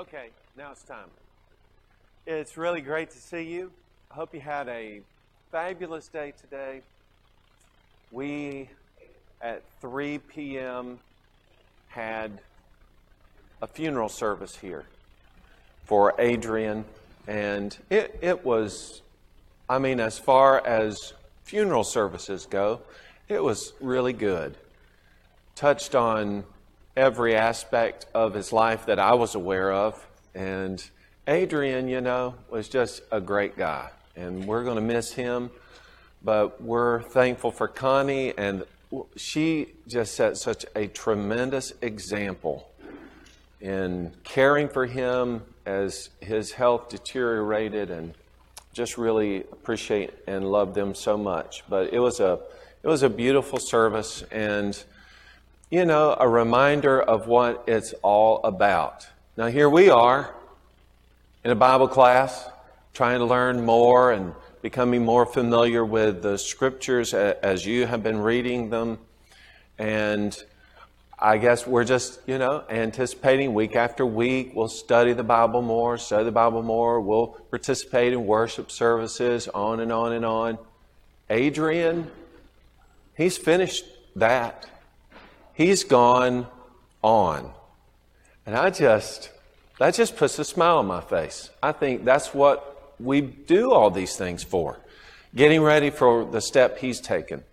Okay, now it's time. It's really great to see you. I hope you had a fabulous day today. We, at 3 p.m., had a funeral service here for Adrian, and it, it was, I mean, as far as funeral services go, it was really good. Touched on every aspect of his life that I was aware of. And Adrian, you know, was just a great guy. And we're going to miss him. But we're thankful for Connie. And she just set such a tremendous example in caring for him as his health deteriorated and just really appreciate and love them so much. But it was a it was a beautiful service and you know, a reminder of what it's all about. Now, here we are in a Bible class trying to learn more and becoming more familiar with the scriptures as you have been reading them. And I guess we're just, you know, anticipating week after week. We'll study the Bible more, study the Bible more. We'll participate in worship services, on and on and on. Adrian, he's finished that. He's gone on. And I just, that just puts a smile on my face. I think that's what we do all these things for, getting ready for the step he's taken.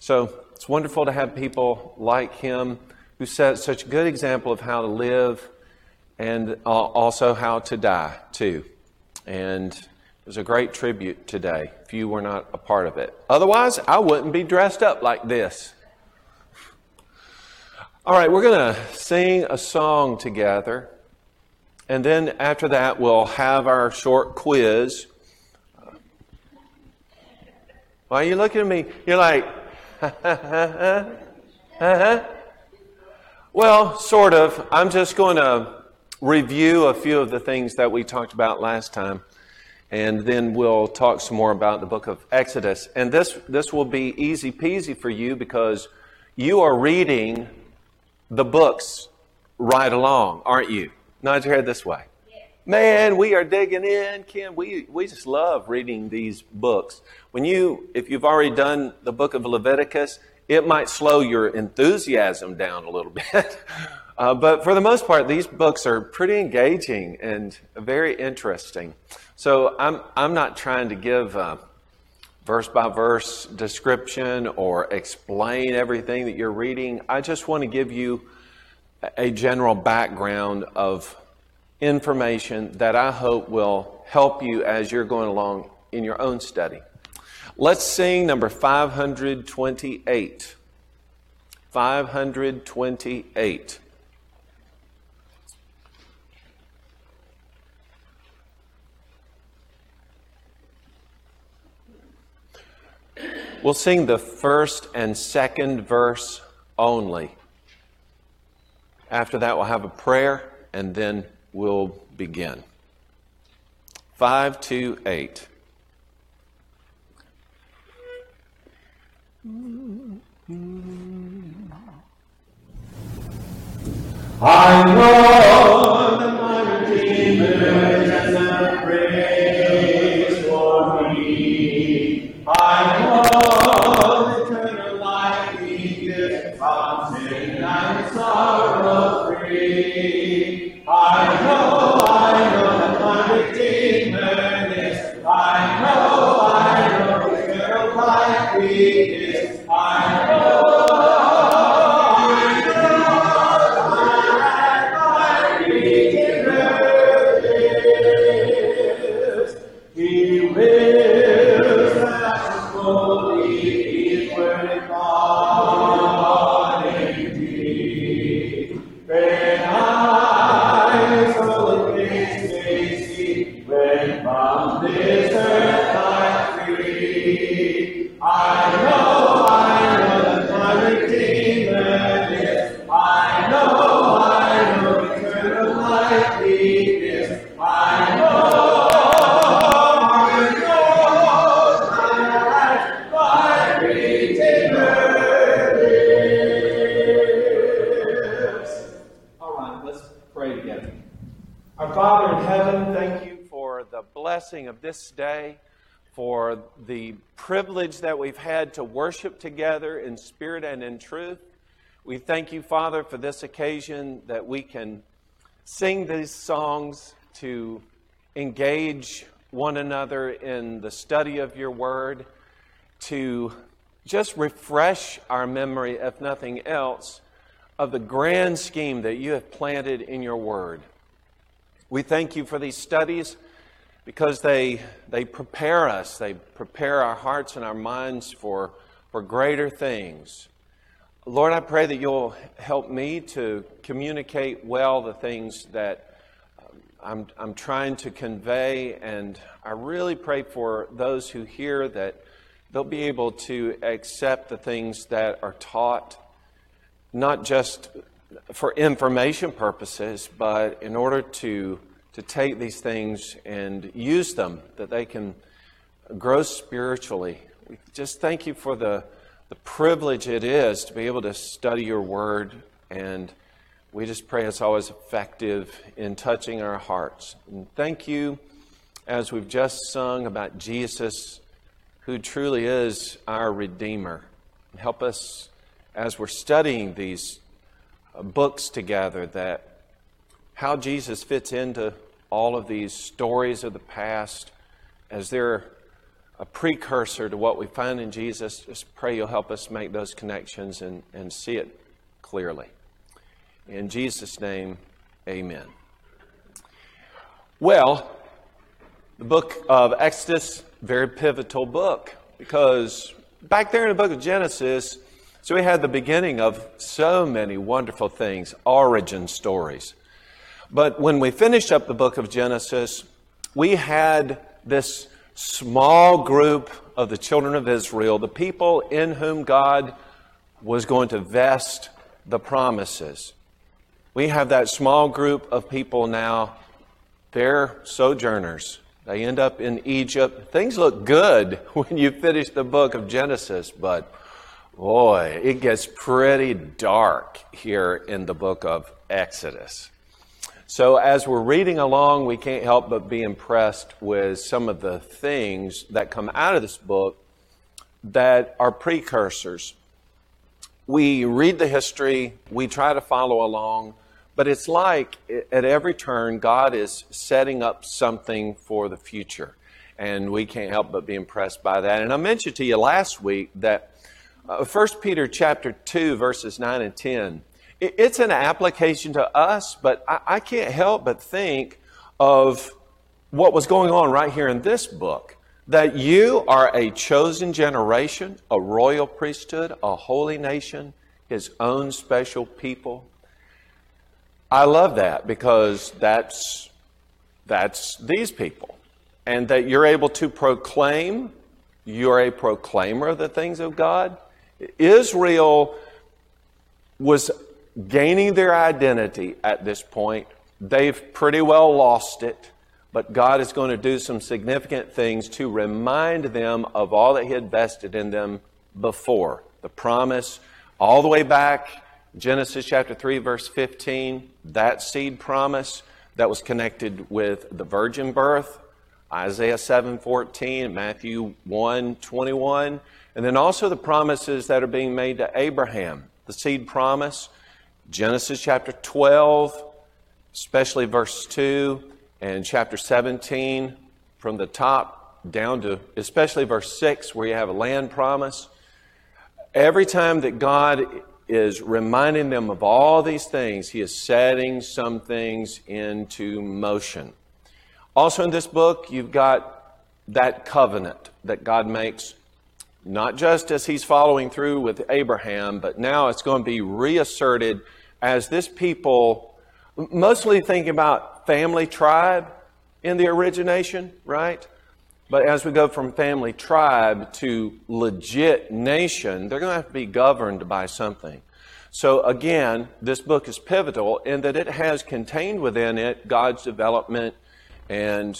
So it's wonderful to have people like him who set such a good example of how to live and uh, also how to die, too. And it was a great tribute today if you were not a part of it. Otherwise, I wouldn't be dressed up like this. All right, we're going to sing a song together. And then after that, we'll have our short quiz. Why are you looking at me? You're like, uh-huh. Well, sort of. I'm just going to review a few of the things that we talked about last time. And then we'll talk some more about the book of Exodus. And this, this will be easy peasy for you because you are reading the books right along, aren't you? Nod your head this way. Man, we are digging in, Kim. We, we just love reading these books. When you, if you've already done the book of Leviticus, it might slow your enthusiasm down a little bit. Uh, but for the most part, these books are pretty engaging and very interesting. So I'm, I'm not trying to give a verse by verse description or explain everything that you're reading. I just want to give you a general background of information that I hope will help you as you're going along in your own study. Let's sing number 528. 528. We'll sing the first and second verse only. After that, we'll have a prayer and then we'll begin. 5 to 8. I know that my Redeemer see, when from this earth blessing of this day, for the privilege that we've had to worship together in spirit and in truth. We thank you, Father, for this occasion that we can sing these songs to engage one another in the study of your word, to just refresh our memory, if nothing else, of the grand scheme that you have planted in your word. We thank you for these studies because they, they prepare us, they prepare our hearts and our minds for, for greater things. Lord, I pray that you'll help me to communicate well the things that um, I'm, I'm trying to convey, and I really pray for those who hear that they'll be able to accept the things that are taught, not just for information purposes, but in order to, to take these things and use them, that they can grow spiritually. We just thank you for the, the privilege it is to be able to study your word, and we just pray it's always effective in touching our hearts. And thank you, as we've just sung about Jesus, who truly is our Redeemer. Help us as we're studying these books together that how Jesus fits into all of these stories of the past as they're a precursor to what we find in Jesus. Just pray you'll help us make those connections and, and see it clearly. In Jesus' name, amen. Well, the book of Exodus, very pivotal book because back there in the book of Genesis, so we had the beginning of so many wonderful things, origin stories. But when we finished up the book of Genesis, we had this small group of the children of Israel, the people in whom God was going to vest the promises. We have that small group of people now. They're sojourners. They end up in Egypt. Things look good when you finish the book of Genesis, but boy, it gets pretty dark here in the book of Exodus. So, as we're reading along, we can't help but be impressed with some of the things that come out of this book that are precursors. We read the history, we try to follow along, but it's like at every turn, God is setting up something for the future. And we can't help but be impressed by that. And I mentioned to you last week that uh, 1 Peter chapter 2, verses 9 and 10 it's an application to us, but I, I can't help but think of what was going on right here in this book that you are a chosen generation, a royal priesthood, a holy nation, his own special people. I love that because that's that's these people. And that you're able to proclaim, you're a proclaimer of the things of God. Israel was gaining their identity at this point. They've pretty well lost it, but God is going to do some significant things to remind them of all that He had vested in them before. The promise, all the way back, Genesis chapter 3, verse 15, that seed promise that was connected with the virgin birth, Isaiah 7:14, Matthew 1:21, and then also the promises that are being made to Abraham. The seed promise, Genesis chapter 12, especially verse 2, and chapter 17 from the top down to especially verse 6 where you have a land promise. Every time that God is reminding them of all these things, he is setting some things into motion. Also in this book, you've got that covenant that God makes not just as he's following through with Abraham, but now it's going to be reasserted as this people, mostly thinking about family tribe in the origination, right? But as we go from family tribe to legit nation, they're going to have to be governed by something. So again, this book is pivotal in that it has contained within it God's development and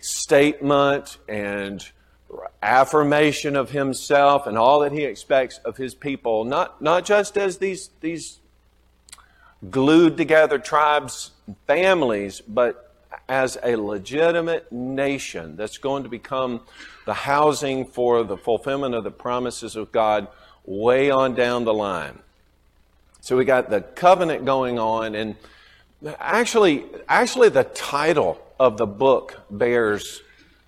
statement and affirmation of himself and all that he expects of his people, not, not just as these, these glued together tribes, families, but as a legitimate nation that's going to become the housing for the fulfillment of the promises of God way on down the line. So we got the covenant going on, and actually, actually, the title of the book bears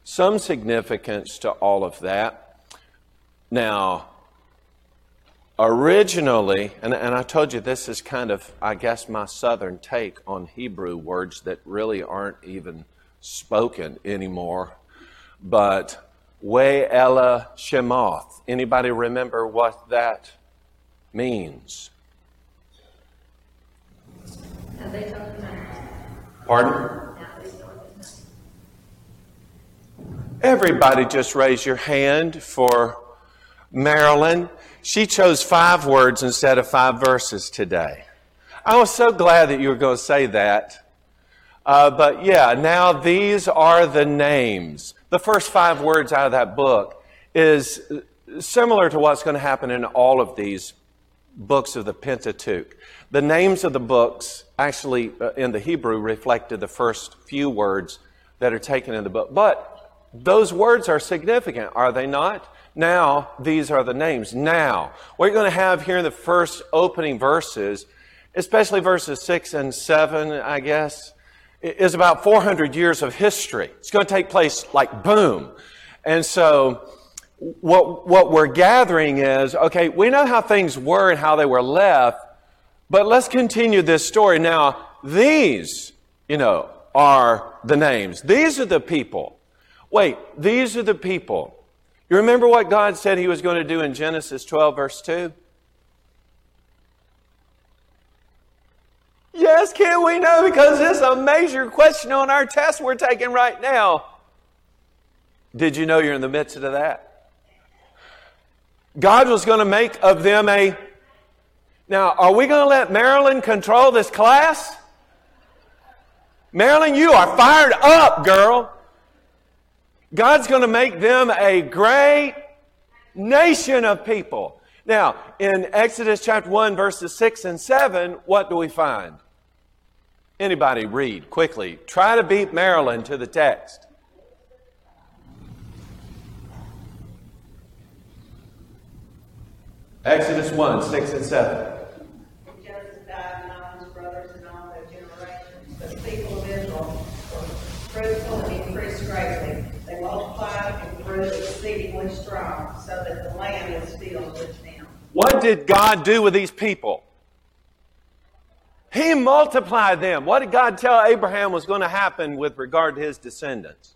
some significance to all of that. Now, originally, and, and I told you this is kind of, I guess, my southern take on Hebrew words that really aren't even spoken anymore. But We Ella Shemoth. Anybody remember what that means? Pardon? Everybody just raise your hand for Marilyn. She chose five words instead of five verses today. I was so glad that you were going to say that. Uh, but yeah, now these are the names. The first five words out of that book is similar to what's going to happen in all of these books of the Pentateuch. The names of the books actually uh, in the Hebrew reflected the first few words that are taken in the book. But those words are significant, are they not? Now, these are the names. Now, what you're going to have here in the first opening verses, especially verses 6 and 7, I guess, is about 400 years of history. It's going to take place like boom. And so, what, what we're gathering is okay, we know how things were and how they were left, but let's continue this story. Now, these, you know, are the names. These are the people Wait, these are the people. You remember what God said He was going to do in Genesis 12, verse 2? Yes, can we know? Because this is a major question on our test we're taking right now. Did you know you're in the midst of that? God was going to make of them a. Now, are we going to let Marilyn control this class? Marilyn, you are fired up, girl. God's going to make them a great nation of people. Now, in Exodus chapter 1, verses 6 and 7, what do we find? Anybody read quickly. Try to beat Marilyn to the text. Exodus 1, 6 and 7. Joseph died, and all his brothers and all their generations. The people of Israel were fruitful and increased greatly. Grew exceedingly strong, so that the land was filled with them. What did God do with these people? He multiplied them. What did God tell Abraham was going to happen with regard to his descendants?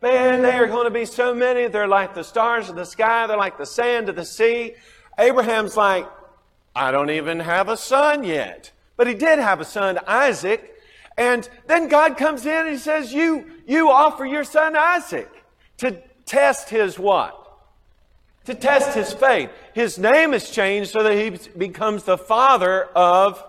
Man, they are going to be so many. They're like the stars of the sky. They're like the sand of the sea. Abraham's like, I don't even have a son yet. But he did have a son, Isaac. And then God comes in and he says, you, you offer your son Isaac to test his what? To test his faith. His name is changed so that he becomes the father of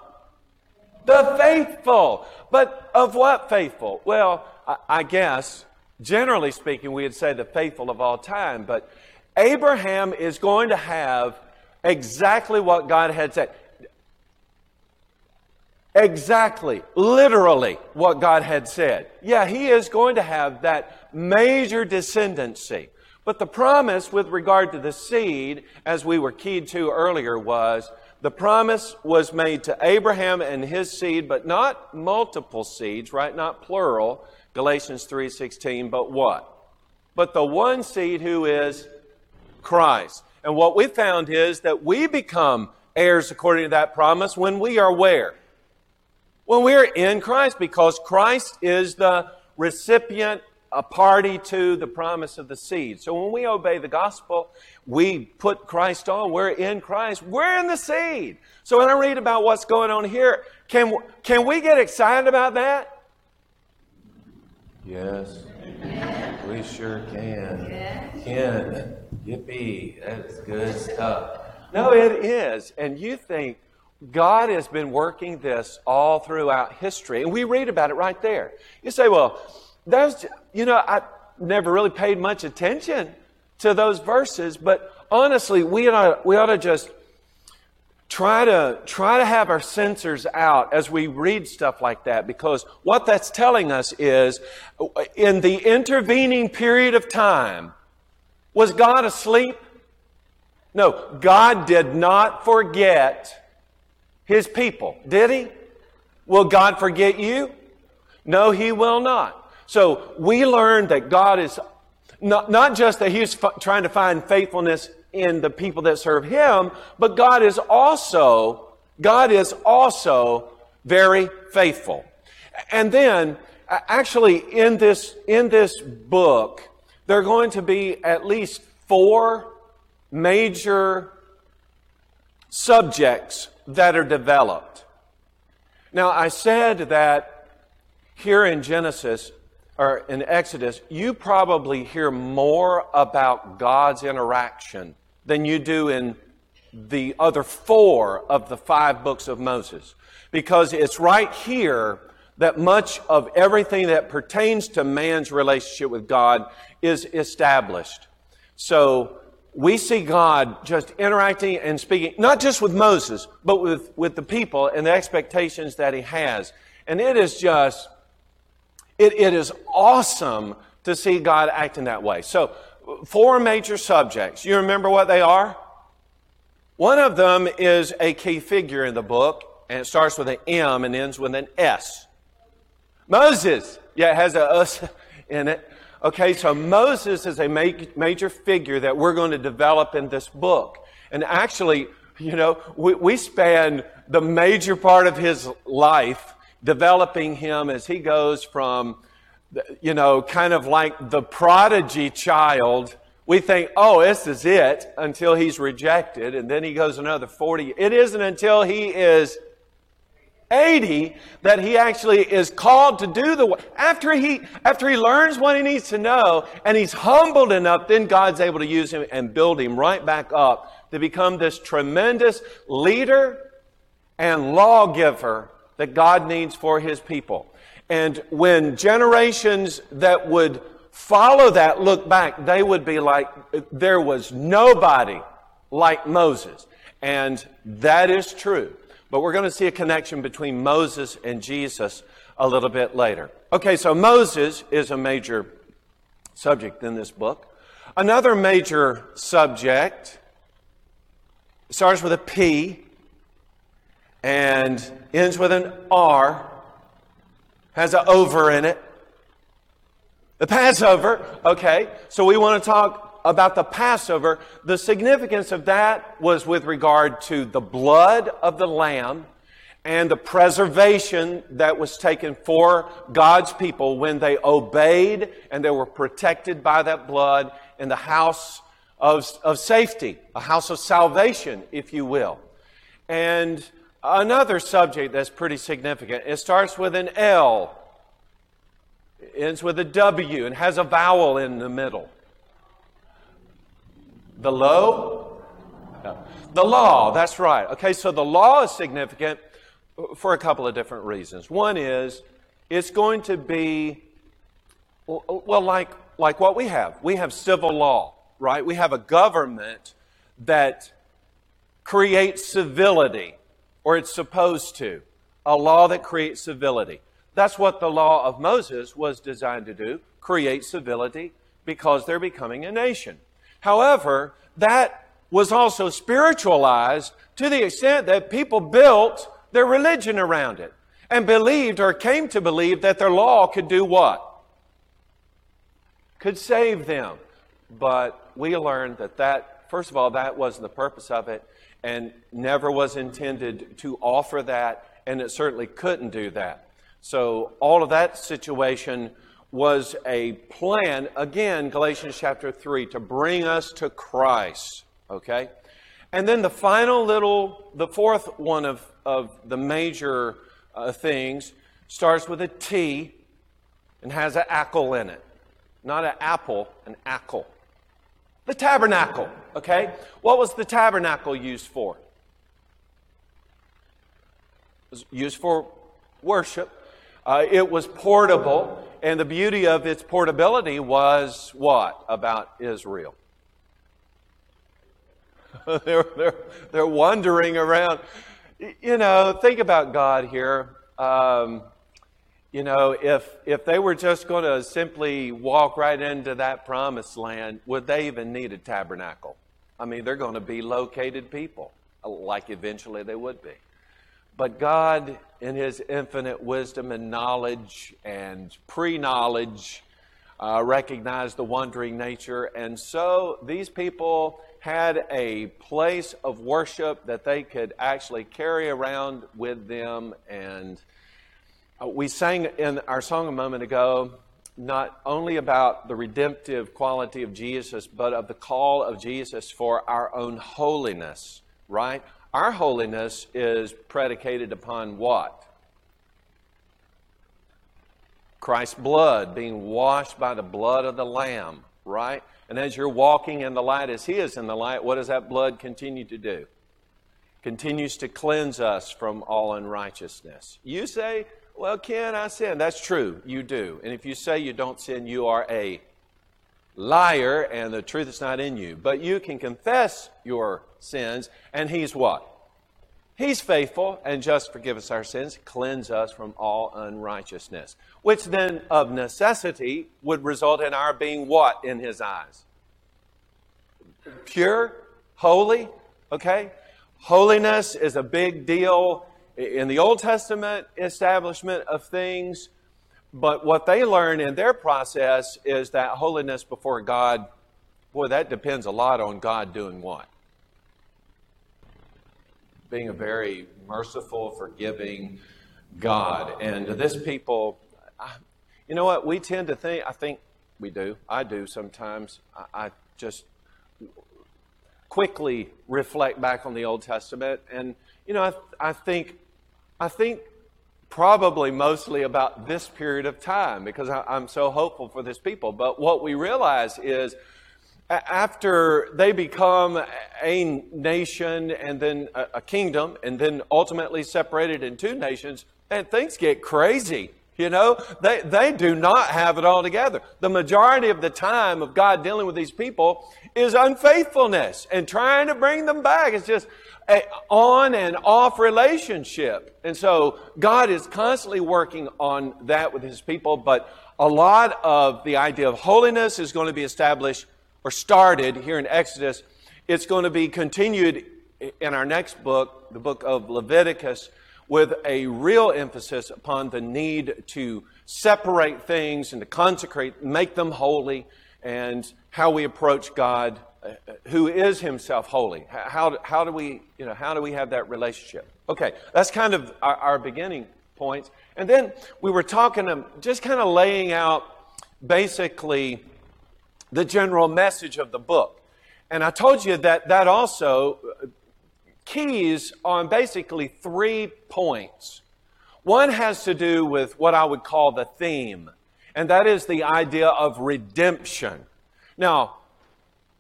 the faithful. But of what faithful? Well, I guess, generally speaking, we would say the faithful of all time. But Abraham is going to have exactly what God had said. Exactly, literally what God had said. Yeah, he is going to have that major descendancy. But the promise with regard to the seed, as we were keyed to earlier, was the promise was made to Abraham and his seed, but not multiple seeds, right? Not plural, Galatians 3:16, but what? But the one seed who is Christ. And what we found is that we become heirs according to that promise when we are where? When we're in Christ, because Christ is the recipient, a party to the promise of the seed. So when we obey the gospel, we put Christ on. We're in Christ. We're in the seed. So when I read about what's going on here, can, can we get excited about that? Yes, we sure can. Can. Yippee. That's good stuff. No, it is. And you think, God has been working this all throughout history, and we read about it right there. You say, well, that's, you know, I never really paid much attention to those verses, but honestly, we ought, we ought to just try to try to have our sensors out as we read stuff like that because what that's telling us is in the intervening period of time was god asleep no god did not forget his people. Did he? Will God forget you? No, he will not. So we learn that God is not, not just that he's f- trying to find faithfulness in the people that serve him, but God is also, God is also very faithful. And then, actually, in this, in this book, there are going to be at least four major subjects that are developed. Now, I said that here in Genesis, or in Exodus, you probably hear more about God's interaction than you do in the other four of the five books of Moses. Because it's right here that much of everything that pertains to man's relationship with God is established. So, we see God just interacting and speaking, not just with Moses, but with, with the people and the expectations that he has. And it is just, it, it is awesome to see God acting that way. So, four major subjects. You remember what they are? One of them is a key figure in the book, and it starts with an M and ends with an S. Moses. Yeah, it has a S in it. Okay, so Moses is a major figure that we're going to develop in this book. And actually, you know, we, we span the major part of his life developing him as he goes from, you know, kind of like the prodigy child. We think, oh, this is it until he's rejected, and then he goes another 40. It isn't until he is 80 that he actually is called to do the work. after he after he learns what he needs to know and he's humbled enough then God's able to use him and build him right back up to become this tremendous leader and lawgiver that God needs for his people. And when generations that would follow that look back, they would be like there was nobody like Moses. And that is true. But we're going to see a connection between Moses and Jesus a little bit later. Okay, so Moses is a major subject in this book. Another major subject starts with a P and ends with an R, has an over in it. The Passover, okay, so we want to talk about the Passover, the significance of that was with regard to the blood of the lamb and the preservation that was taken for God's people when they obeyed and they were protected by that blood in the house of, of safety, a house of salvation, if you will. And another subject that's pretty significant, it starts with an L, ends with a W, and has a vowel in the middle. The low? No. The law, that's right. Okay, so the law is significant for a couple of different reasons. One is it's going to be, well, like, like what we have. We have civil law, right? We have a government that creates civility, or it's supposed to. A law that creates civility. That's what the law of Moses was designed to do create civility because they're becoming a nation. However, that was also spiritualized to the extent that people built their religion around it and believed or came to believe that their law could do what? Could save them. But we learned that that, first of all, that wasn't the purpose of it and never was intended to offer that, and it certainly couldn't do that. So all of that situation was a plan, again, Galatians chapter 3, to bring us to Christ. Okay? And then the final little, the fourth one of, of the major uh, things starts with a T and has an ackle in it. Not an apple, an ackle. The tabernacle, okay? What was the tabernacle used for? It was used for worship. Uh, it was portable. And the beauty of its portability was what about Israel? they're, they're, they're wandering around. You know, think about God here. Um, you know, if, if they were just going to simply walk right into that promised land, would they even need a tabernacle? I mean, they're going to be located people, like eventually they would be. But God, in His infinite wisdom and knowledge and pre knowledge, uh, recognized the wandering nature. And so these people had a place of worship that they could actually carry around with them. And uh, we sang in our song a moment ago not only about the redemptive quality of Jesus, but of the call of Jesus for our own holiness, right? Our holiness is predicated upon what? Christ's blood, being washed by the blood of the Lamb, right? And as you're walking in the light as He is in the light, what does that blood continue to do? Continues to cleanse us from all unrighteousness. You say, Well, Ken, I sin. That's true. You do. And if you say you don't sin, you are a liar and the truth is not in you. But you can confess your sins, and He's what? He's faithful and just forgive us our sins, cleanse us from all unrighteousness, which then of necessity would result in our being what in His eyes? Pure, holy, okay? Holiness is a big deal in the Old Testament establishment of things. But what they learn in their process is that holiness before God, boy, that depends a lot on God doing what? Being a very merciful, forgiving God. And this people, you know what? We tend to think, I think we do, I do sometimes. I, I just quickly reflect back on the Old Testament. And, you know, I, I think, I think probably mostly about this period of time because I, am so hopeful for this people. But what we realize is after they become a nation and then a, kingdom and then ultimately separated in two nations, and things get crazy. You know, they, they do not have it all together. The majority of the time of God dealing with these people is unfaithfulness and trying to bring them back. It's just, a on and off relationship. And so God is constantly working on that with his people, but a lot of the idea of holiness is going to be established or started here in Exodus. It's going to be continued in our next book, the book of Leviticus, with a real emphasis upon the need to separate things and to consecrate, make them holy, and how we approach God who is himself holy. How, how, do we, you know, how do we have that relationship? Okay, that's kind of our, our beginning points. And then we were talking, um, just kind of laying out basically the general message of the book. And I told you that that also uh, keys on basically three points. One has to do with what I would call the theme, and that is the idea of redemption. Now,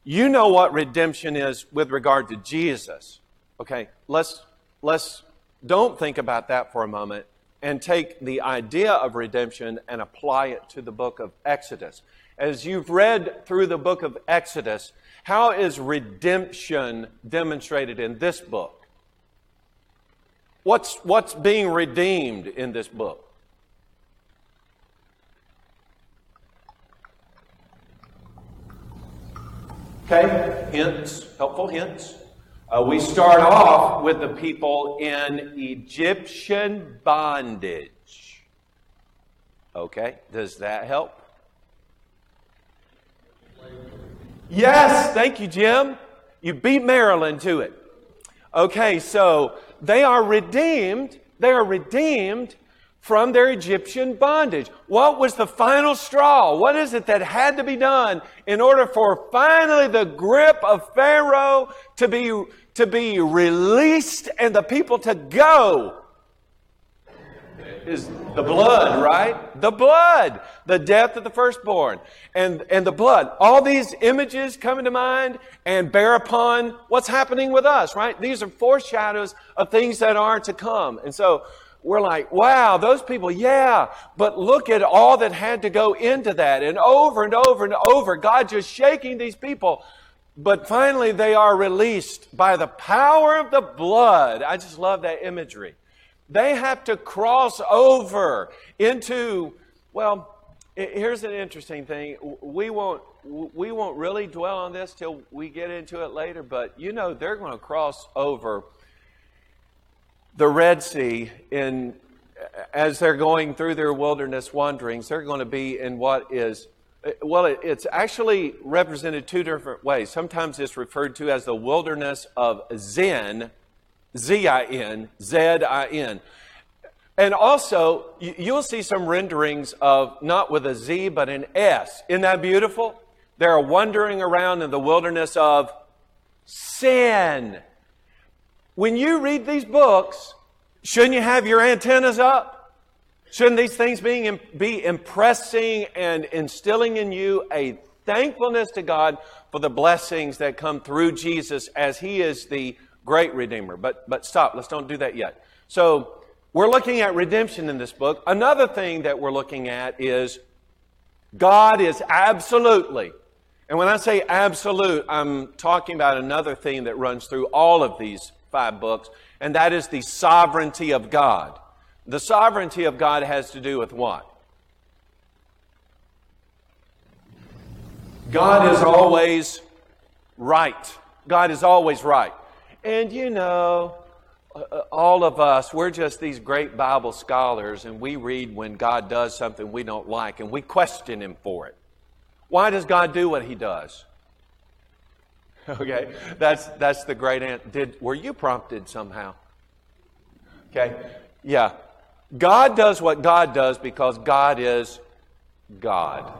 you know what redemption is with regard to Jesus. Okay, let's let's don't think about that for a moment and take the idea of redemption and apply it to the book of Exodus. As you've read through the book of Exodus, how is redemption demonstrated in this book? What's, what's being redeemed in this book? Okay, hints, helpful hints. Uh, we start off with the people in Egyptian bondage. Okay, does that help? Yes, thank you, Jim. You beat Marilyn to it. Okay, so they are redeemed. They are redeemed from their Egyptian bondage. What was the final straw? What is it that had to be done in order for finally the grip of Pharaoh to be, to be released and the people to go? Is the blood, right? The blood, the death of the firstborn, and, and the blood. All these images come into mind and bear upon what's happening with us, right? These are foreshadows of things that are to come. And so we're like, wow, those people, yeah, but look at all that had to go into that. And over and over and over, God just shaking these people. But finally, they are released by the power of the blood. I just love that imagery. They have to cross over into, well, here's an interesting thing. We won't, we won't really dwell on this till we get into it later, but you know, they're going to cross over the Red Sea in as they're going through their wilderness wanderings, they're going to be in what is well, it's actually represented two different ways. Sometimes it's referred to as the wilderness of Zin, Z I N, Z I N. And also, you'll see some renderings of not with a Z, but an S. Isn't that beautiful? They're wandering around in the wilderness of sin. When you read these books, shouldn't you have your antennas up? Shouldn't these things being, be impressing and instilling in you a thankfulness to God for the blessings that come through Jesus as He is the great Redeemer? But, but stop, let's don't do that yet. So, we're looking at redemption in this book. Another thing that we're looking at is God is absolutely, and when I say absolute, I'm talking about another theme that runs through all of these five books, and that is the sovereignty of God. The sovereignty of God has to do with what? God is always right. God is always right. And you know, uh, all of us, we're just these great Bible scholars, and we read when God does something we don't like, and we question Him for it. Why does God do what He does? Okay, that's that's the great answer. Did were you prompted somehow? Okay, yeah. God does what God does because God is God.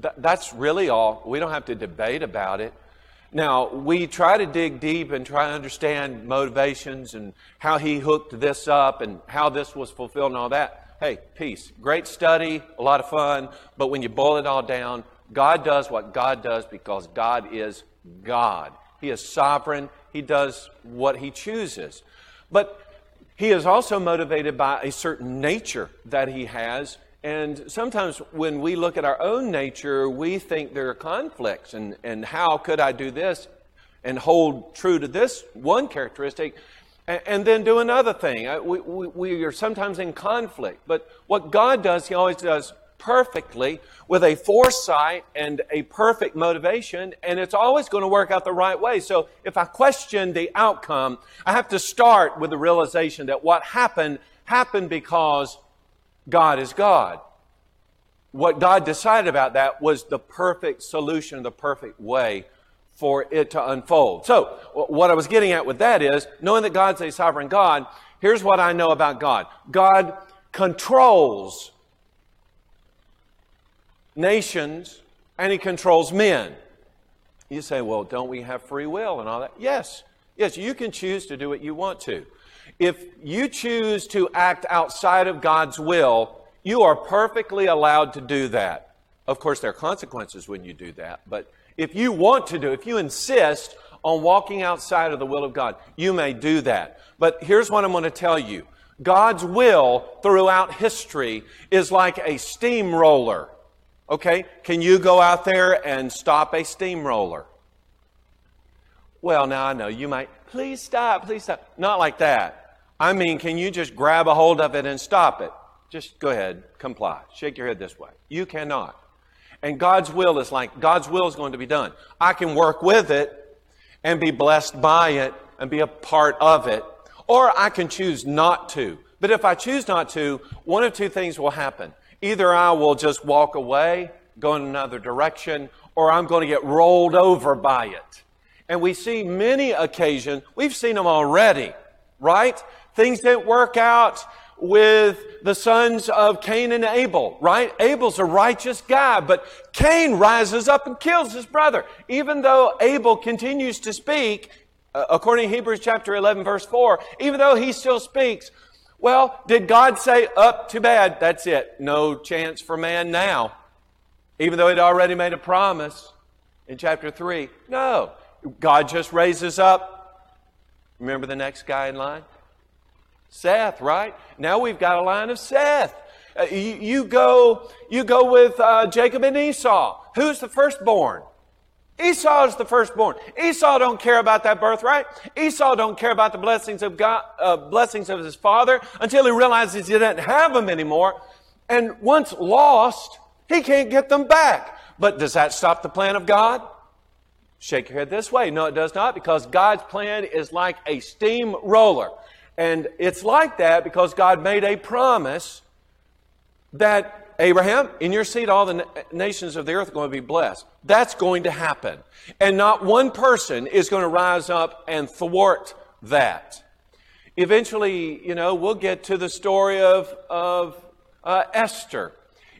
Th- that's really all. We don't have to debate about it. Now, we try to dig deep and try to understand motivations and how he hooked this up and how this was fulfilled and all that. Hey, peace. Great study, a lot of fun, but when you boil it all down, God does what God does because God is God. He is sovereign. He does what he chooses. But he is also motivated by a certain nature that he has and sometimes when we look at our own nature, we think there are conflicts and, and how could I do this and hold true to this one characteristic and, then do another thing. Uh, we, we, we are sometimes in conflict. But what God does, He always does perfectly with a foresight and a perfect motivation, and it's always going to work out the right way. So if I question the outcome, I have to start with the realization that what happened happened because God is God. What God decided about that was the perfect solution, the perfect way for it to unfold. So, what I was getting at with that is knowing that God's a sovereign God, here's what I know about God God controls nations and He controls men. You say, well, don't we have free will and all that? Yes. Yes, you can choose to do what you want to. If you choose to act outside of God's will, you are perfectly allowed to do that. Of course, there are consequences when you do that, but if you want to do, if you insist on walking outside of the will of God, you may do that. But here's what I'm going to tell you God's will throughout history is like a steamroller. Okay? Can you go out there and stop a steamroller? Well, now I know you might, please stop, please stop. Not like that. I mean, can you just grab a hold of it and stop it? Just go ahead, comply. Shake your head this way. You cannot. And God's will is like, God's will is going to be done. I can work with it and be blessed by it and be a part of it, or I can choose not to. But if I choose not to, one of two things will happen. Either I will just walk away, go in another direction, or I'm going to get rolled over by it. And we see many occasions, we've seen them already, right? Things didn't work out with the sons of Cain and Abel, right? Abel's a righteous guy, but Cain rises up and kills his brother. Even though Abel continues to speak, uh, according to Hebrews chapter 11, verse 4, even though he still speaks, well, did God say, up, too bad, that's it, no chance for man now? Even though he'd already made a promise in chapter 3. No. God just raises up. Remember the next guy in line? Seth, right? Now we've got a line of Seth. Uh, you, you, go, you go with uh, Jacob and Esau. Who's the firstborn? Esau is the firstborn. Esau don't care about that birthright. Esau don't care about the blessings of God, uh, blessings of his father until he realizes he doesn't have them anymore. And once lost, he can't get them back. But does that stop the plan of God? Shake your head this way. No, it does not, because God's plan is like a steamroller. And it's like that because God made a promise that Abraham, in your seed, all the nations of the earth are going to be blessed. That's going to happen. And not one person is going to rise up and thwart that. Eventually, you know, we'll get to the story of, of uh, Esther.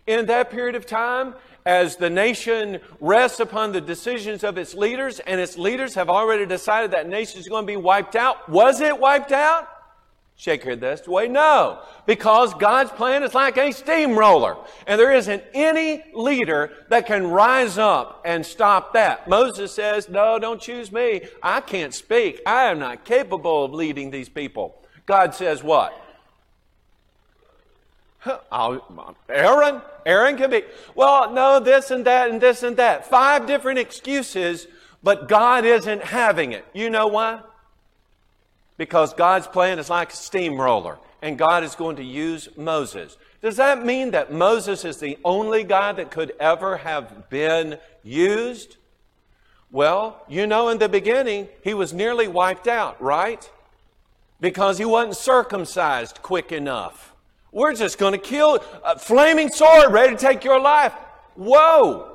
In that period of time, as the nation rests upon the decisions of its leaders, and its leaders have already decided that nation is going to be wiped out, was it wiped out? Shake your head this way. No, because God's plan is like a steamroller. And there isn't any leader that can rise up and stop that. Moses says, No, don't choose me. I can't speak. I am not capable of leading these people. God says, What? I'll, Aaron? Aaron can be. Well, no, this and that and this and that. Five different excuses, but God isn't having it. You know why? Because God's plan is like a steamroller and God is going to use Moses. Does that mean that Moses is the only guy that could ever have been used? Well, you know, in the beginning, he was nearly wiped out, right? Because he wasn't circumcised quick enough. We're just going to kill a flaming sword ready to take your life. Whoa!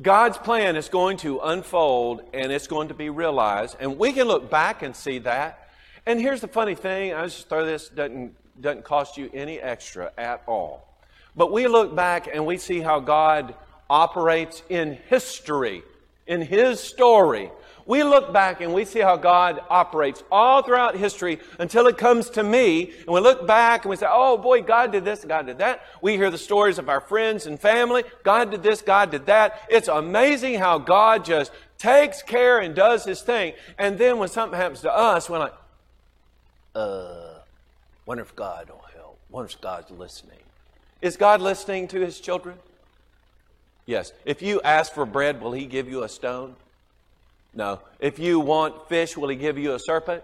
God's plan is going to unfold and it's going to be realized. And we can look back and see that. And here's the funny thing I just throw this, doesn't, doesn't cost you any extra at all. But we look back and we see how God operates in history, in His story, we look back and we see how God operates all throughout history until it comes to me. And we look back and we say, oh boy, God did this, God did that. We hear the stories of our friends and family. God did this, God did that. It's amazing how God just takes care and does his thing. And then when something happens to us, we're like, uh, wonder if God will help. Wonder if God's listening. Is God listening to his children? Yes. If you ask for bread, will he give you a stone? No. If you want fish, will he give you a serpent?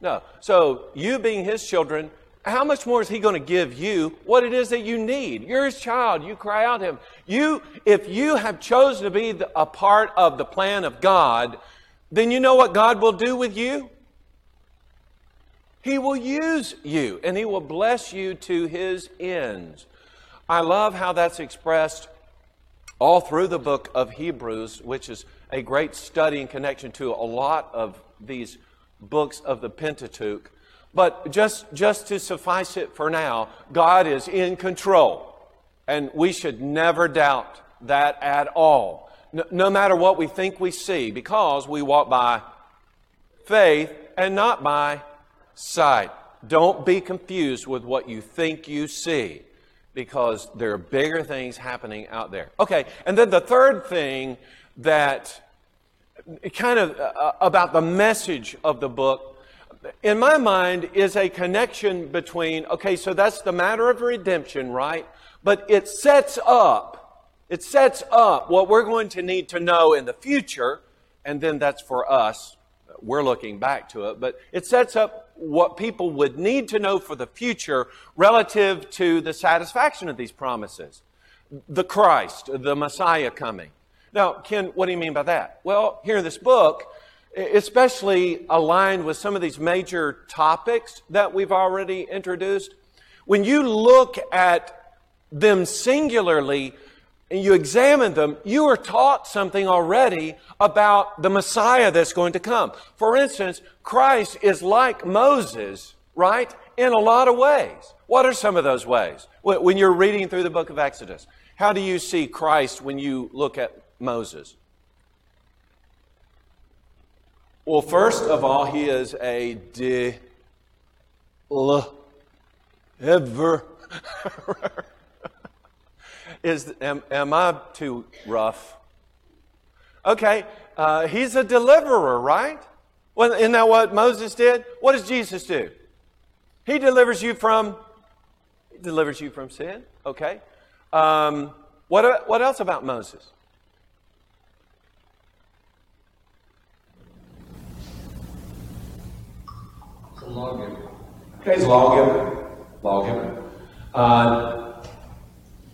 No. So, you being his children, how much more is he going to give you what it is that you need? You're his child. You cry out to him. You, if you have chosen to be a part of the plan of God, then you know what God will do with you? He will use you and he will bless you to his ends. I love how that's expressed all through the book of Hebrews, which is a great study in connection to a lot of these books of the Pentateuch. But just, just to suffice it for now, God is in control. And we should never doubt that at all. No, no matter what we think we see, because we walk by faith and not by sight. Don't be confused with what you think you see because there are bigger things happening out there. Okay, and then the third thing that kind of uh, about the message of the book, in my mind, is a connection between, okay, so that's the matter of redemption, right? But it sets up, it sets up what we're going to need to know in the future, and then that's for us. We're looking back to it, but it sets up what people would need to know for the future relative to the satisfaction of these promises. The Christ, the Messiah coming. Now, Ken, what do you mean by that? Well, here in this book, especially aligned with some of these major topics that we've already introduced, when you look at them singularly, and you examine them, you are taught something already about the Messiah that's going to come. For instance, Christ is like Moses, right? In a lot of ways. What are some of those ways? When you're reading through the book of Exodus, how do you see Christ when you look at Moses? Well, first of all, he is a deliverer. Is, am, am I too rough? Okay, uh, he's a deliverer, right? Well, isn't that what Moses did? What does Jesus do? He delivers you from delivers you from sin. Okay. Um, what what else about Moses? Lawgiver. Okay, he's lawgiver. Lawgiver. Uh,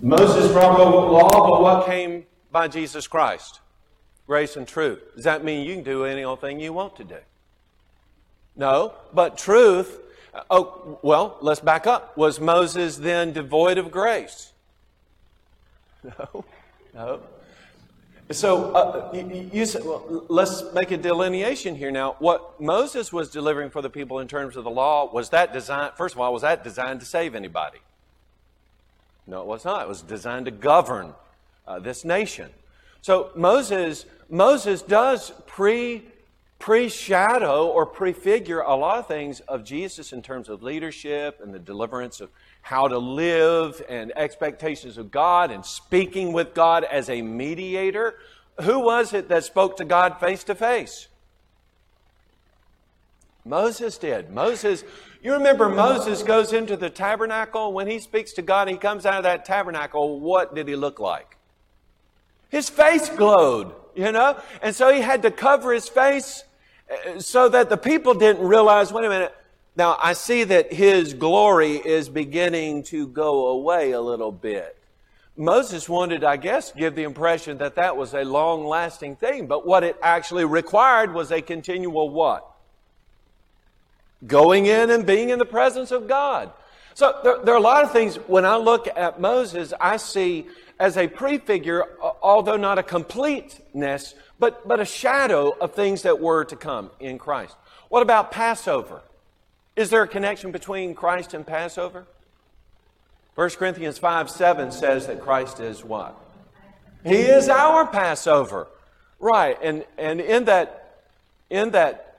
Moses brought the law, but what came by Jesus Christ? Grace and truth. Does that mean you can do any old thing you want to do? No, but truth. Oh, well, let's back up. Was Moses then devoid of grace? No, no. So uh, you, you said, well, let's make a delineation here now. What Moses was delivering for the people in terms of the law was that designed. First of all, was that designed to save anybody? No, it was not. It was designed to govern uh, this nation. So Moses, Moses does pre pre-shadow or prefigure a lot of things of Jesus in terms of leadership and the deliverance of how to live and expectations of God and speaking with God as a mediator. Who was it that spoke to God face to face? Moses did. Moses you remember Moses goes into the tabernacle. When he speaks to God, he comes out of that tabernacle. What did he look like? His face glowed, you know? And so he had to cover his face uh, so that the people didn't realize wait a minute. Now, I see that his glory is beginning to go away a little bit. Moses wanted, I guess, give the impression that that was a long lasting thing, but what it actually required was a continual what? going in and being in the presence of God. So there, there, are a lot of things when I look at Moses, I see as a prefigure, although not a completeness, but, but a shadow of things that were to come in Christ. What about Passover? Is there a connection between Christ and Passover? 1 Corinthians 5 7 says that Christ is what? He is our Passover. Right. And, and in that, in that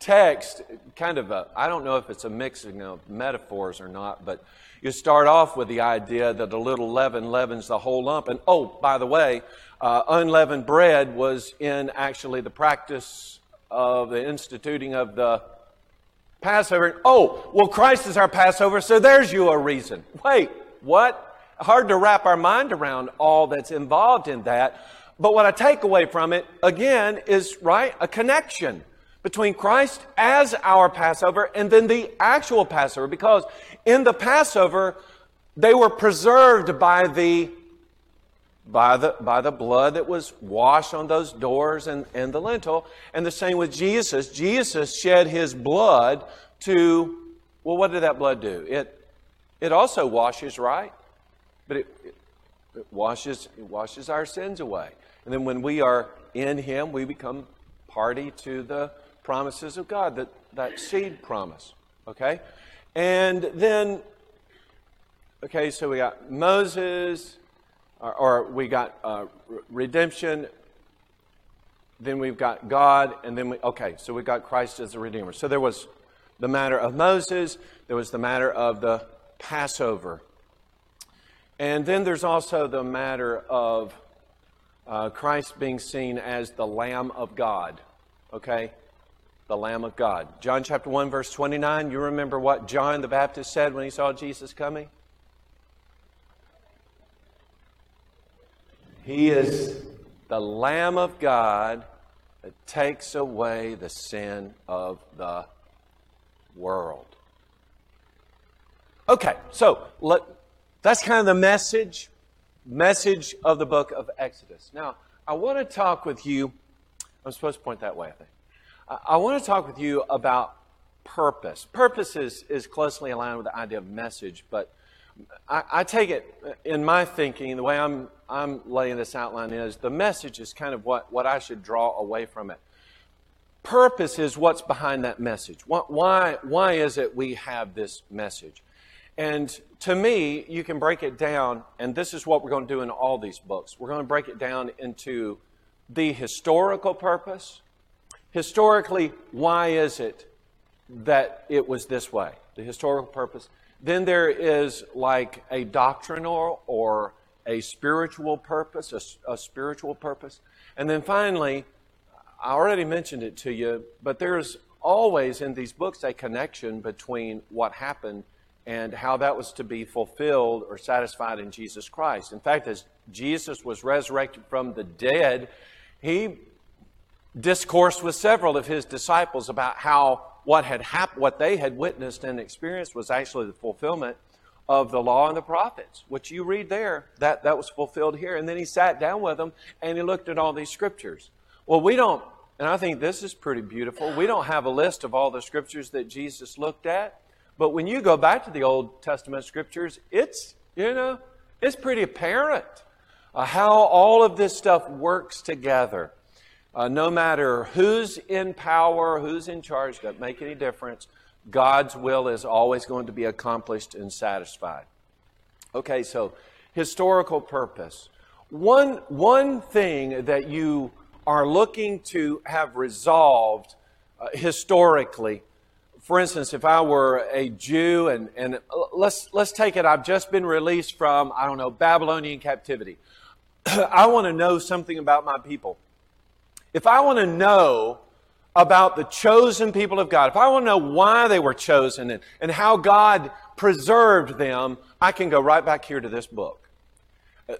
text, kind of a, I don't know if it's a mixing of metaphors or not, but you start off with the idea that a little leaven leavens the whole lump. And oh, by the way, uh, unleavened bread was in actually the practice of the instituting of the Passover. Oh, well, Christ is our Passover, so there's you a reason. Wait, what? Hard to wrap our mind around all that's involved in that. But what I take away from it, again, is, right, a connection between Christ as our Passover and then the actual Passover because in the Passover they were preserved by the by the by the blood that was washed on those doors and, and the lintel and the same with Jesus Jesus shed his blood to well what did that blood do it it also washes right but it, it, it washes it washes our sins away And then when we are in Him, we become party to the promises of God, that, that seed promise. Okay? And then, okay, so we got Moses, or, or we got uh, redemption, then we've got God, and then we, okay, so we got Christ as the Redeemer. So there was the matter of Moses, there was the matter of the Passover. And then there's also the matter of uh, Christ being seen as the Lamb of God. Okay? The Lamb of God. John chapter 1, verse 29, you remember what John the Baptist said when he saw Jesus coming? He is the Lamb of God that takes away the sin of the world. Okay, so let, that's kind of the message, message of the book of Exodus. Now, I want to talk with you. I'm supposed to point that way, I think. I, I want to talk with you about purpose. Purpose is, is closely aligned with the idea of message, but I, take it in my thinking, the way I'm, I'm laying this outline is the message is kind of what, what I should draw away from it. Purpose is what's behind that message. Why, why is it we have this message? And to me, you can break it down, and this is what we're going to do in all these books. We're going to break it down into the historical purpose. Historically, why is it that it was this way? The historical purpose. Then there is like a doctrinal or a spiritual purpose, a, a spiritual purpose. And then finally, I already mentioned it to you, but there's always in these books a connection between what happened and how that was to be fulfilled or satisfied in Jesus Christ. In fact, as Jesus was resurrected from the dead, he discoursed with several of his disciples about how what had happened, what they had witnessed and experienced was actually the fulfillment of the law and the prophets, which you read there, that, that was fulfilled here. And then he sat down with them and he looked at all these scriptures. Well, we don't, and I think this is pretty beautiful. We don't have a list of all the scriptures that Jesus looked at. But when you go back to the Old Testament scriptures, it's, you know, it's pretty apparent uh, how all of this stuff works together. Uh, no matter who's in power, who's in charge, doesn't make any difference. God's will is always going to be accomplished and satisfied. Okay, so historical purpose. One, one thing that you are looking to have resolved uh, historically for instance, if I were a Jew and, and let's, let's take it, I've just been released from, I don't know, Babylonian captivity. I want to know something about my people. If I want to know about the chosen people of God, if I want to know why they were chosen and, and how God preserved them, I can go right back here to this book.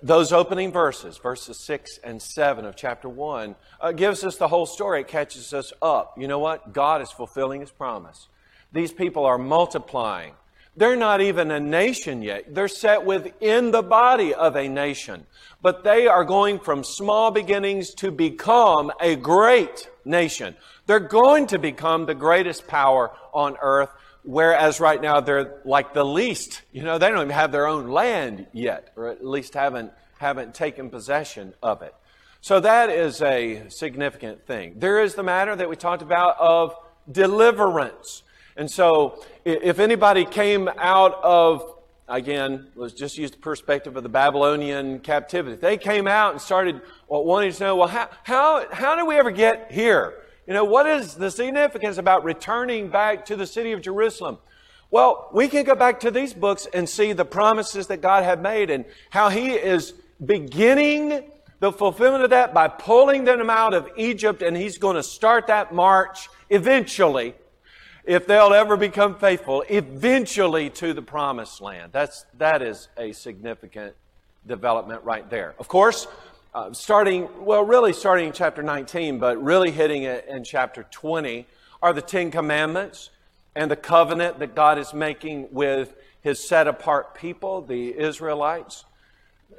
Those opening verses, verses 6 and 7 of chapter 1, uh, gives us the whole story. It catches us up. You know what? God is fulfilling His promise. These people are multiplying. They're not even a nation yet. They're set within the body of a nation. But they are going from small beginnings to become a great nation. They're going to become the greatest power on earth, whereas right now they're like the least. You know, they don't even have their own land yet, or at least haven't, haven't taken possession of it. So that is a significant thing. There is the matter that we talked about of deliverance. And so, if anybody came out of, again, let's just use the perspective of the Babylonian captivity, they came out and started wanting to know, well, how, how, how did we ever get here? You know, what is the significance about returning back to the city of Jerusalem? Well, we can go back to these books and see the promises that God had made and how He is beginning the fulfillment of that by pulling them out of Egypt, and He's going to start that march eventually if they'll ever become faithful eventually to the promised land. That's, that is a significant development right there. Of course, uh, starting, well, really starting in chapter 19, but really hitting it in chapter 20 are the Ten Commandments and the covenant that God is making with his set apart people, the Israelites.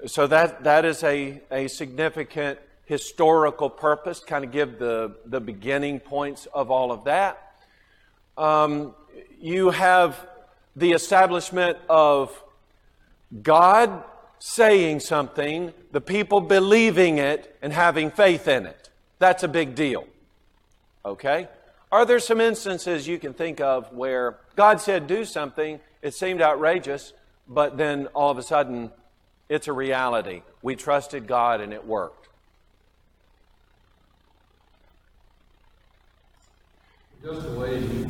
So that, that is a, a significant historical purpose, kind of give the, the beginning points of all of that. Um, you have the establishment of God saying something, the people believing it, and having faith in it. That's a big deal. Okay? Are there some instances you can think of where God said do something, it seemed outrageous, but then all of a sudden it's a reality? We trusted God and it worked. Just the way he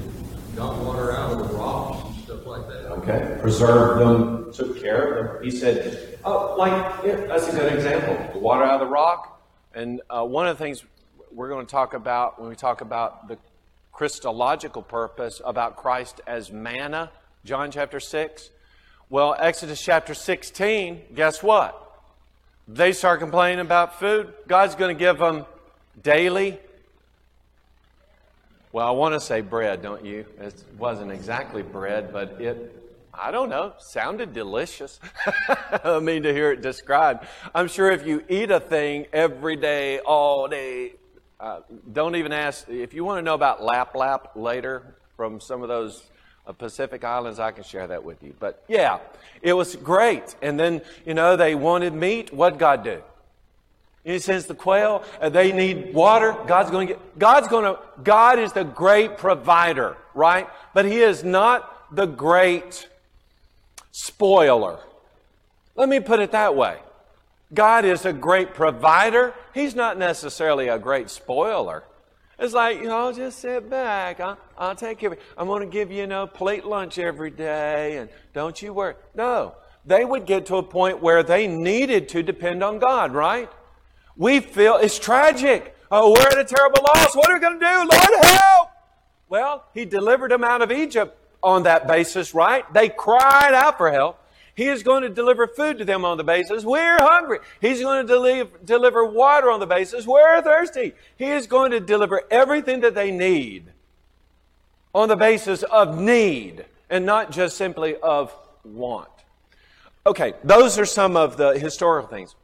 got water out of the rocks and stuff like that. Okay. Preserved them, took care of them. He said, oh, like, yeah, that's a good example. The water out of the rock. And uh, one of the things we're going to talk about when we talk about the Christological purpose about Christ as manna, John chapter 6. Well, Exodus chapter 16, guess what? They start complaining about food. God's going to give them daily well, I want to say bread, don't you? It wasn't exactly bread, but it, I don't know, sounded delicious. I mean, to hear it described. I'm sure if you eat a thing every day, all day, uh, don't even ask. If you want to know about lap lap later from some of those uh, Pacific Islands, I can share that with you. But yeah, it was great. And then, you know, they wanted meat. What'd God do? He sends the quail. Uh, they need water. God's going to get, God's going to, God is the great provider, right? But He is not the great spoiler. Let me put it that way. God is a great provider. He's not necessarily a great spoiler. It's like, you know, just sit back. I'll, I'll take care of it. I'm going to give you, you know, plate lunch every day and don't you worry. No. They would get to a point where they needed to depend on God, right? We feel it's tragic. Oh, we're at a terrible loss. What are we going to do? Lord, help! Well, He delivered them out of Egypt on that basis, right? They cried out for help. He is going to deliver food to them on the basis we're hungry. He's going to deliver, deliver water on the basis we're thirsty. He is going to deliver everything that they need on the basis of need and not just simply of want. Okay, those are some of the historical things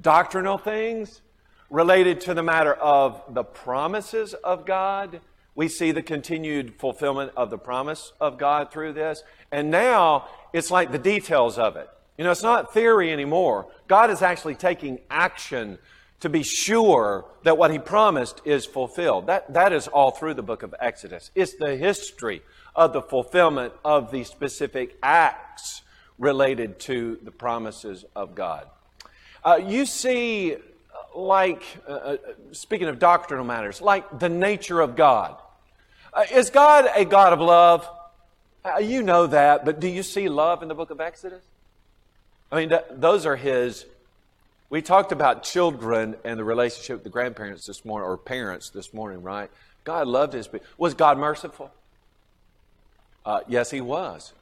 doctrinal things related to the matter of the promises of God. We see the continued fulfillment of the promise of God through this. And now it's like the details of it. You know, it's not theory anymore. God is actually taking action to be sure that what he promised is fulfilled. That, that is all through the book of Exodus. It's the history of the fulfillment of the specific acts related to the promises of God. Uh, you see, like, uh, uh, speaking of doctrinal matters, like the nature of God. Uh, is God a God of love? Uh, you know that, but do you see love in the book of Exodus? I mean, th- those are His. We talked about children and the relationship with the grandparents this morning, or parents this morning, right? God loved His. Was God merciful? Uh, yes, He was.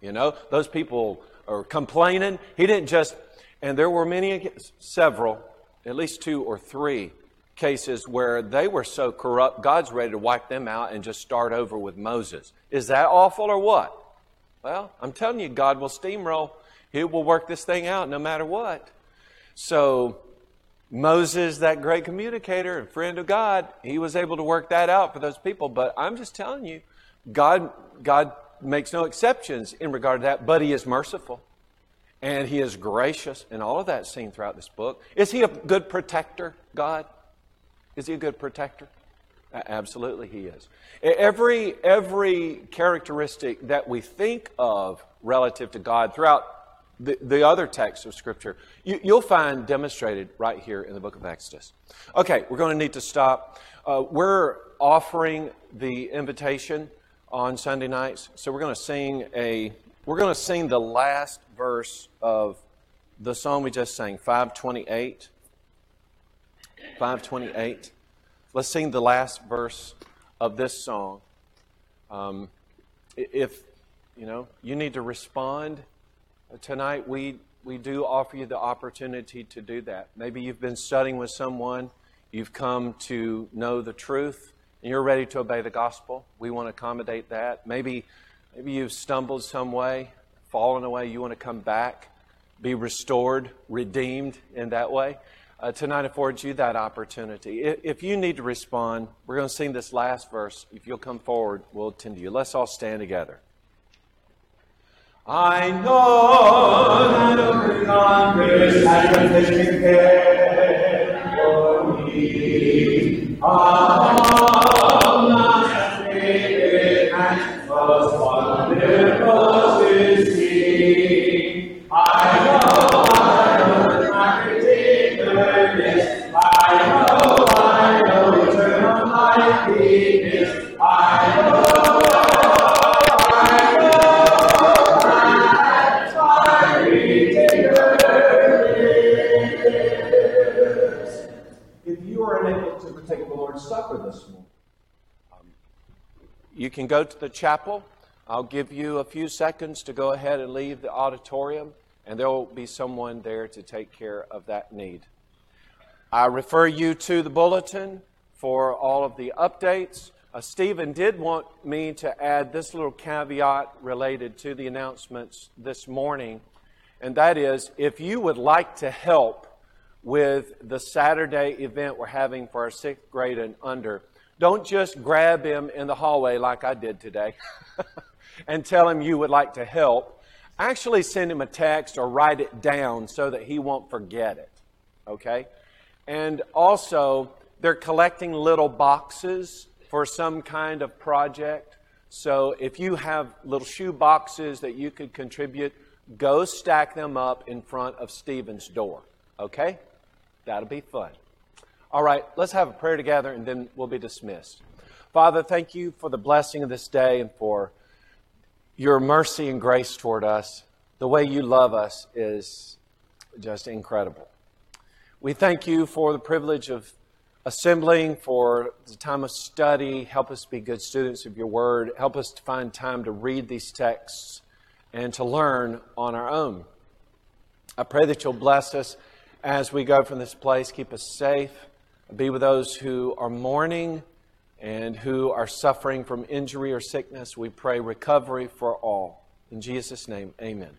You know, those people are complaining. He didn't just and there were many, several, at least two or three cases where they were so corrupt, God's ready to wipe them out and just start over with Moses. Is that awful or what? Well, I'm telling you, God will steamroll. He will work this thing out no matter what. So, Moses, that great communicator and friend of God, he was able to work that out for those people. But I'm just telling you, God, God makes no exceptions in regard to that, but He is merciful and he is gracious, and all of that seen throughout this book. Is he a good protector, God? Is he a good protector? Absolutely, he is. Every, every characteristic that we think of relative to God throughout the, the other texts of Scripture, you, will find demonstrated right here in the book of Exodus. Okay, we're going to need to stop. Uh, we're offering the invitation on Sunday nights, so we're going to sing a we're going to sing the last verse of the song we just sang, 528. 528. Let's sing the last verse of this song. Um, if, you know, you need to respond tonight, we, we do offer you the opportunity to do that. Maybe you've been studying with someone, you've come to know the truth, and you're ready to obey the gospel. We want to accommodate that. Maybe Maybe you've stumbled some way, fallen away. You want to come back, be restored, redeemed in that way. Uh, tonight affords you that opportunity. If you need to respond, we're going to sing this last verse. If you'll come forward, we'll attend to you. Let's all stand together. I know that come this sacrificial care for me. All can go to the chapel. I'll give you a few seconds to go ahead and leave the auditorium, and there will be someone there to take care of that need. I refer you to the bulletin for all of the updates. Uh, Stephen did want me to add this little caveat related to the announcements this morning, and that is if you would like to help with the Saturday event we're having for our sixth grade and under, don't just grab him in the hallway like I did today and tell him you would like to help. Actually, send him a text or write it down so that he won't forget it. Okay? And also, they're collecting little boxes for some kind of project. So if you have little shoe boxes that you could contribute, go stack them up in front of Stephen's door. Okay? That'll be fun. All right, let's have a prayer together and then we'll be dismissed. Father, thank you for the blessing of this day and for your mercy and grace toward us. The way you love us is just incredible. We thank you for the privilege of assembling, for the time of study. Help us be good students of your word. Help us to find time to read these texts and to learn on our own. I pray that you'll bless us as we go from this place. Keep us safe. Be with those who are mourning and who are suffering from injury or sickness. We pray recovery for all. In Jesus' name, amen.